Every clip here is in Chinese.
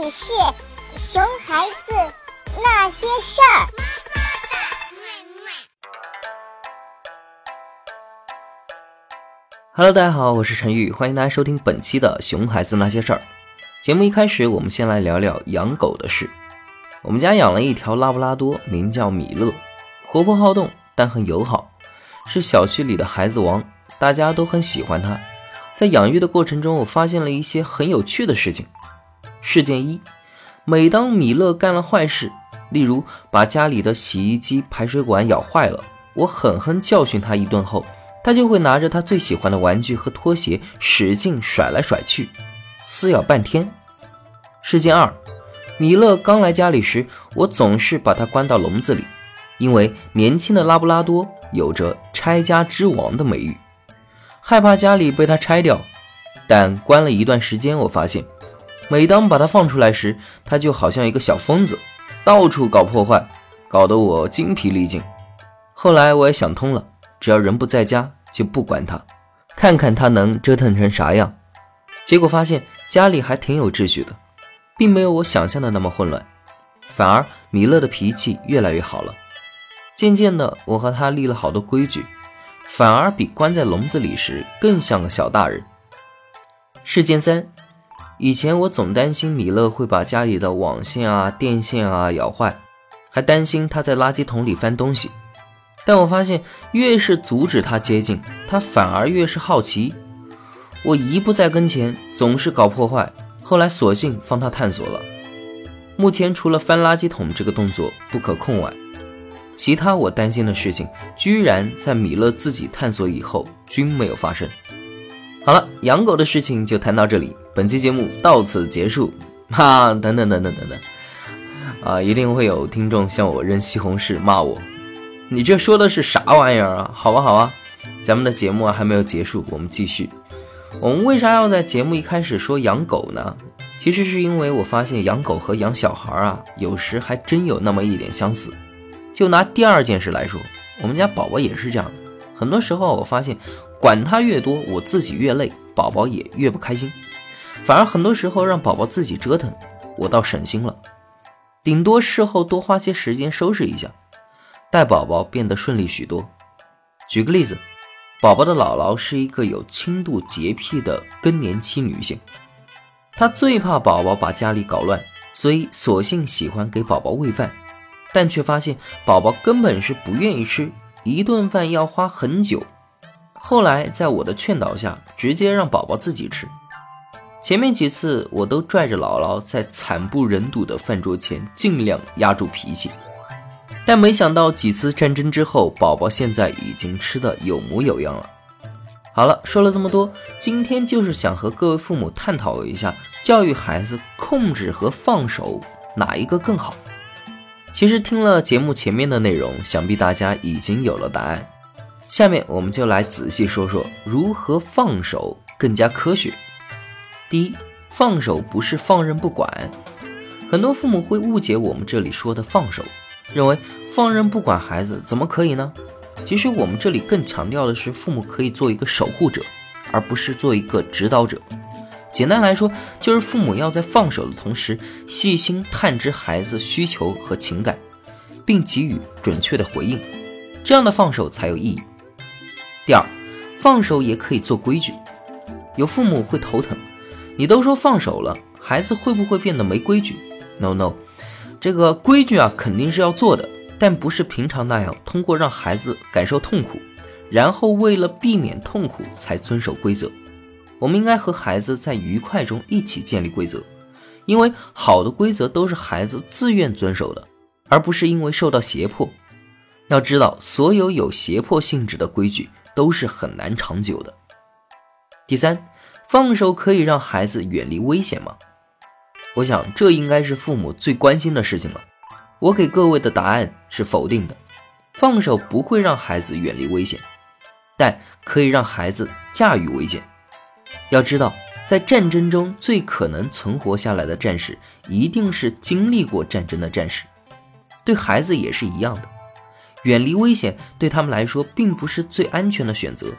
里是熊孩子那些事儿。Hello，大家好，我是陈玉，欢迎大家收听本期的《熊孩子那些事儿》。节目一开始，我们先来聊聊养狗的事。我们家养了一条拉布拉多，名叫米勒，活泼好动，但很友好，是小区里的孩子王，大家都很喜欢它。在养育的过程中，我发现了一些很有趣的事情。事件一：每当米勒干了坏事，例如把家里的洗衣机排水管咬坏了，我狠狠教训他一顿后，他就会拿着他最喜欢的玩具和拖鞋使劲甩来甩去，撕咬半天。事件二：米勒刚来家里时，我总是把他关到笼子里，因为年轻的拉布拉多有着拆家之王的美誉。害怕家里被他拆掉，但关了一段时间，我发现，每当把它放出来时，它就好像一个小疯子，到处搞破坏，搞得我精疲力尽。后来我也想通了，只要人不在家，就不管它，看看它能折腾成啥样。结果发现家里还挺有秩序的，并没有我想象的那么混乱，反而米勒的脾气越来越好了。渐渐的，我和他立了好多规矩。反而比关在笼子里时更像个小大人。事件三，以前我总担心米勒会把家里的网线啊、电线啊咬坏，还担心他在垃圾桶里翻东西。但我发现，越是阻止他接近，他反而越是好奇。我一不在跟前，总是搞破坏。后来索性放他探索了。目前除了翻垃圾桶这个动作不可控外，其他我担心的事情，居然在米勒自己探索以后均没有发生。好了，养狗的事情就谈到这里，本期节目到此结束。哈，等等等等等等，啊，一定会有听众向我扔西红柿骂我，你这说的是啥玩意儿啊？好吧，好吧，咱们的节目还没有结束，我们继续。我们为啥要在节目一开始说养狗呢？其实是因为我发现养狗和养小孩啊，有时还真有那么一点相似。就拿第二件事来说，我们家宝宝也是这样的。很多时候我发现，管他越多，我自己越累，宝宝也越不开心。反而很多时候让宝宝自己折腾，我倒省心了。顶多事后多花些时间收拾一下，带宝宝变得顺利许多。举个例子，宝宝的姥姥是一个有轻度洁癖的更年期女性，她最怕宝宝把家里搞乱，所以索性喜欢给宝宝喂饭。但却发现宝宝根本是不愿意吃，一顿饭要花很久。后来在我的劝导下，直接让宝宝自己吃。前面几次我都拽着姥姥在惨不忍睹的饭桌前尽量压住脾气，但没想到几次战争之后，宝宝现在已经吃的有模有样了。好了，说了这么多，今天就是想和各位父母探讨一下，教育孩子控制和放手哪一个更好。其实听了节目前面的内容，想必大家已经有了答案。下面我们就来仔细说说如何放手更加科学。第一，放手不是放任不管。很多父母会误解我们这里说的放手，认为放任不管孩子怎么可以呢？其实我们这里更强调的是，父母可以做一个守护者，而不是做一个指导者。简单来说，就是父母要在放手的同时，细心探知孩子需求和情感，并给予准确的回应，这样的放手才有意义。第二，放手也可以做规矩。有父母会头疼，你都说放手了，孩子会不会变得没规矩？No No，这个规矩啊肯定是要做的，但不是平常那样通过让孩子感受痛苦，然后为了避免痛苦才遵守规则。我们应该和孩子在愉快中一起建立规则，因为好的规则都是孩子自愿遵守的，而不是因为受到胁迫。要知道，所有有胁迫性质的规矩都是很难长久的。第三，放手可以让孩子远离危险吗？我想这应该是父母最关心的事情了。我给各位的答案是否定的。放手不会让孩子远离危险，但可以让孩子驾驭危险。要知道，在战争中最可能存活下来的战士，一定是经历过战争的战士。对孩子也是一样的，远离危险对他们来说并不是最安全的选择，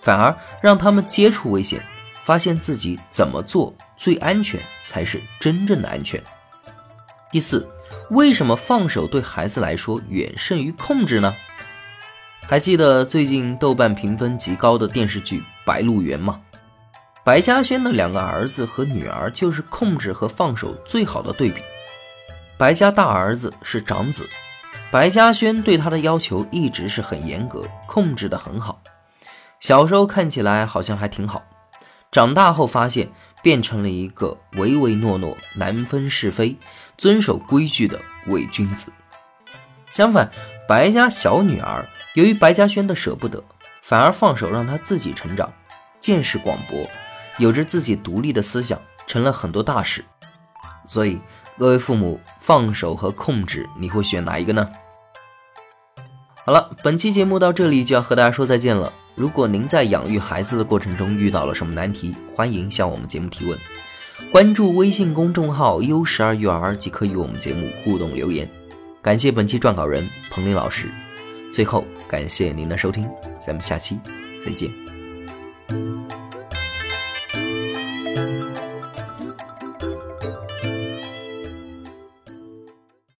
反而让他们接触危险，发现自己怎么做最安全才是真正的安全。第四，为什么放手对孩子来说远胜于控制呢？还记得最近豆瓣评分极高的电视剧《白鹿原》吗？白嘉轩的两个儿子和女儿就是控制和放手最好的对比。白家大儿子是长子，白嘉轩对他的要求一直是很严格，控制的很好。小时候看起来好像还挺好，长大后发现变成了一个唯唯诺诺、难分是非、遵守规矩的伪君子。相反，白家小女儿由于白嘉轩的舍不得，反而放手让她自己成长，见识广博，有着自己独立的思想，成了很多大事。所以。各位父母，放手和控制，你会选哪一个呢？好了，本期节目到这里就要和大家说再见了。如果您在养育孩子的过程中遇到了什么难题，欢迎向我们节目提问。关注微信公众号“优十二育儿”即可与我们节目互动留言。感谢本期撰稿人彭林老师。最后，感谢您的收听，咱们下期再见。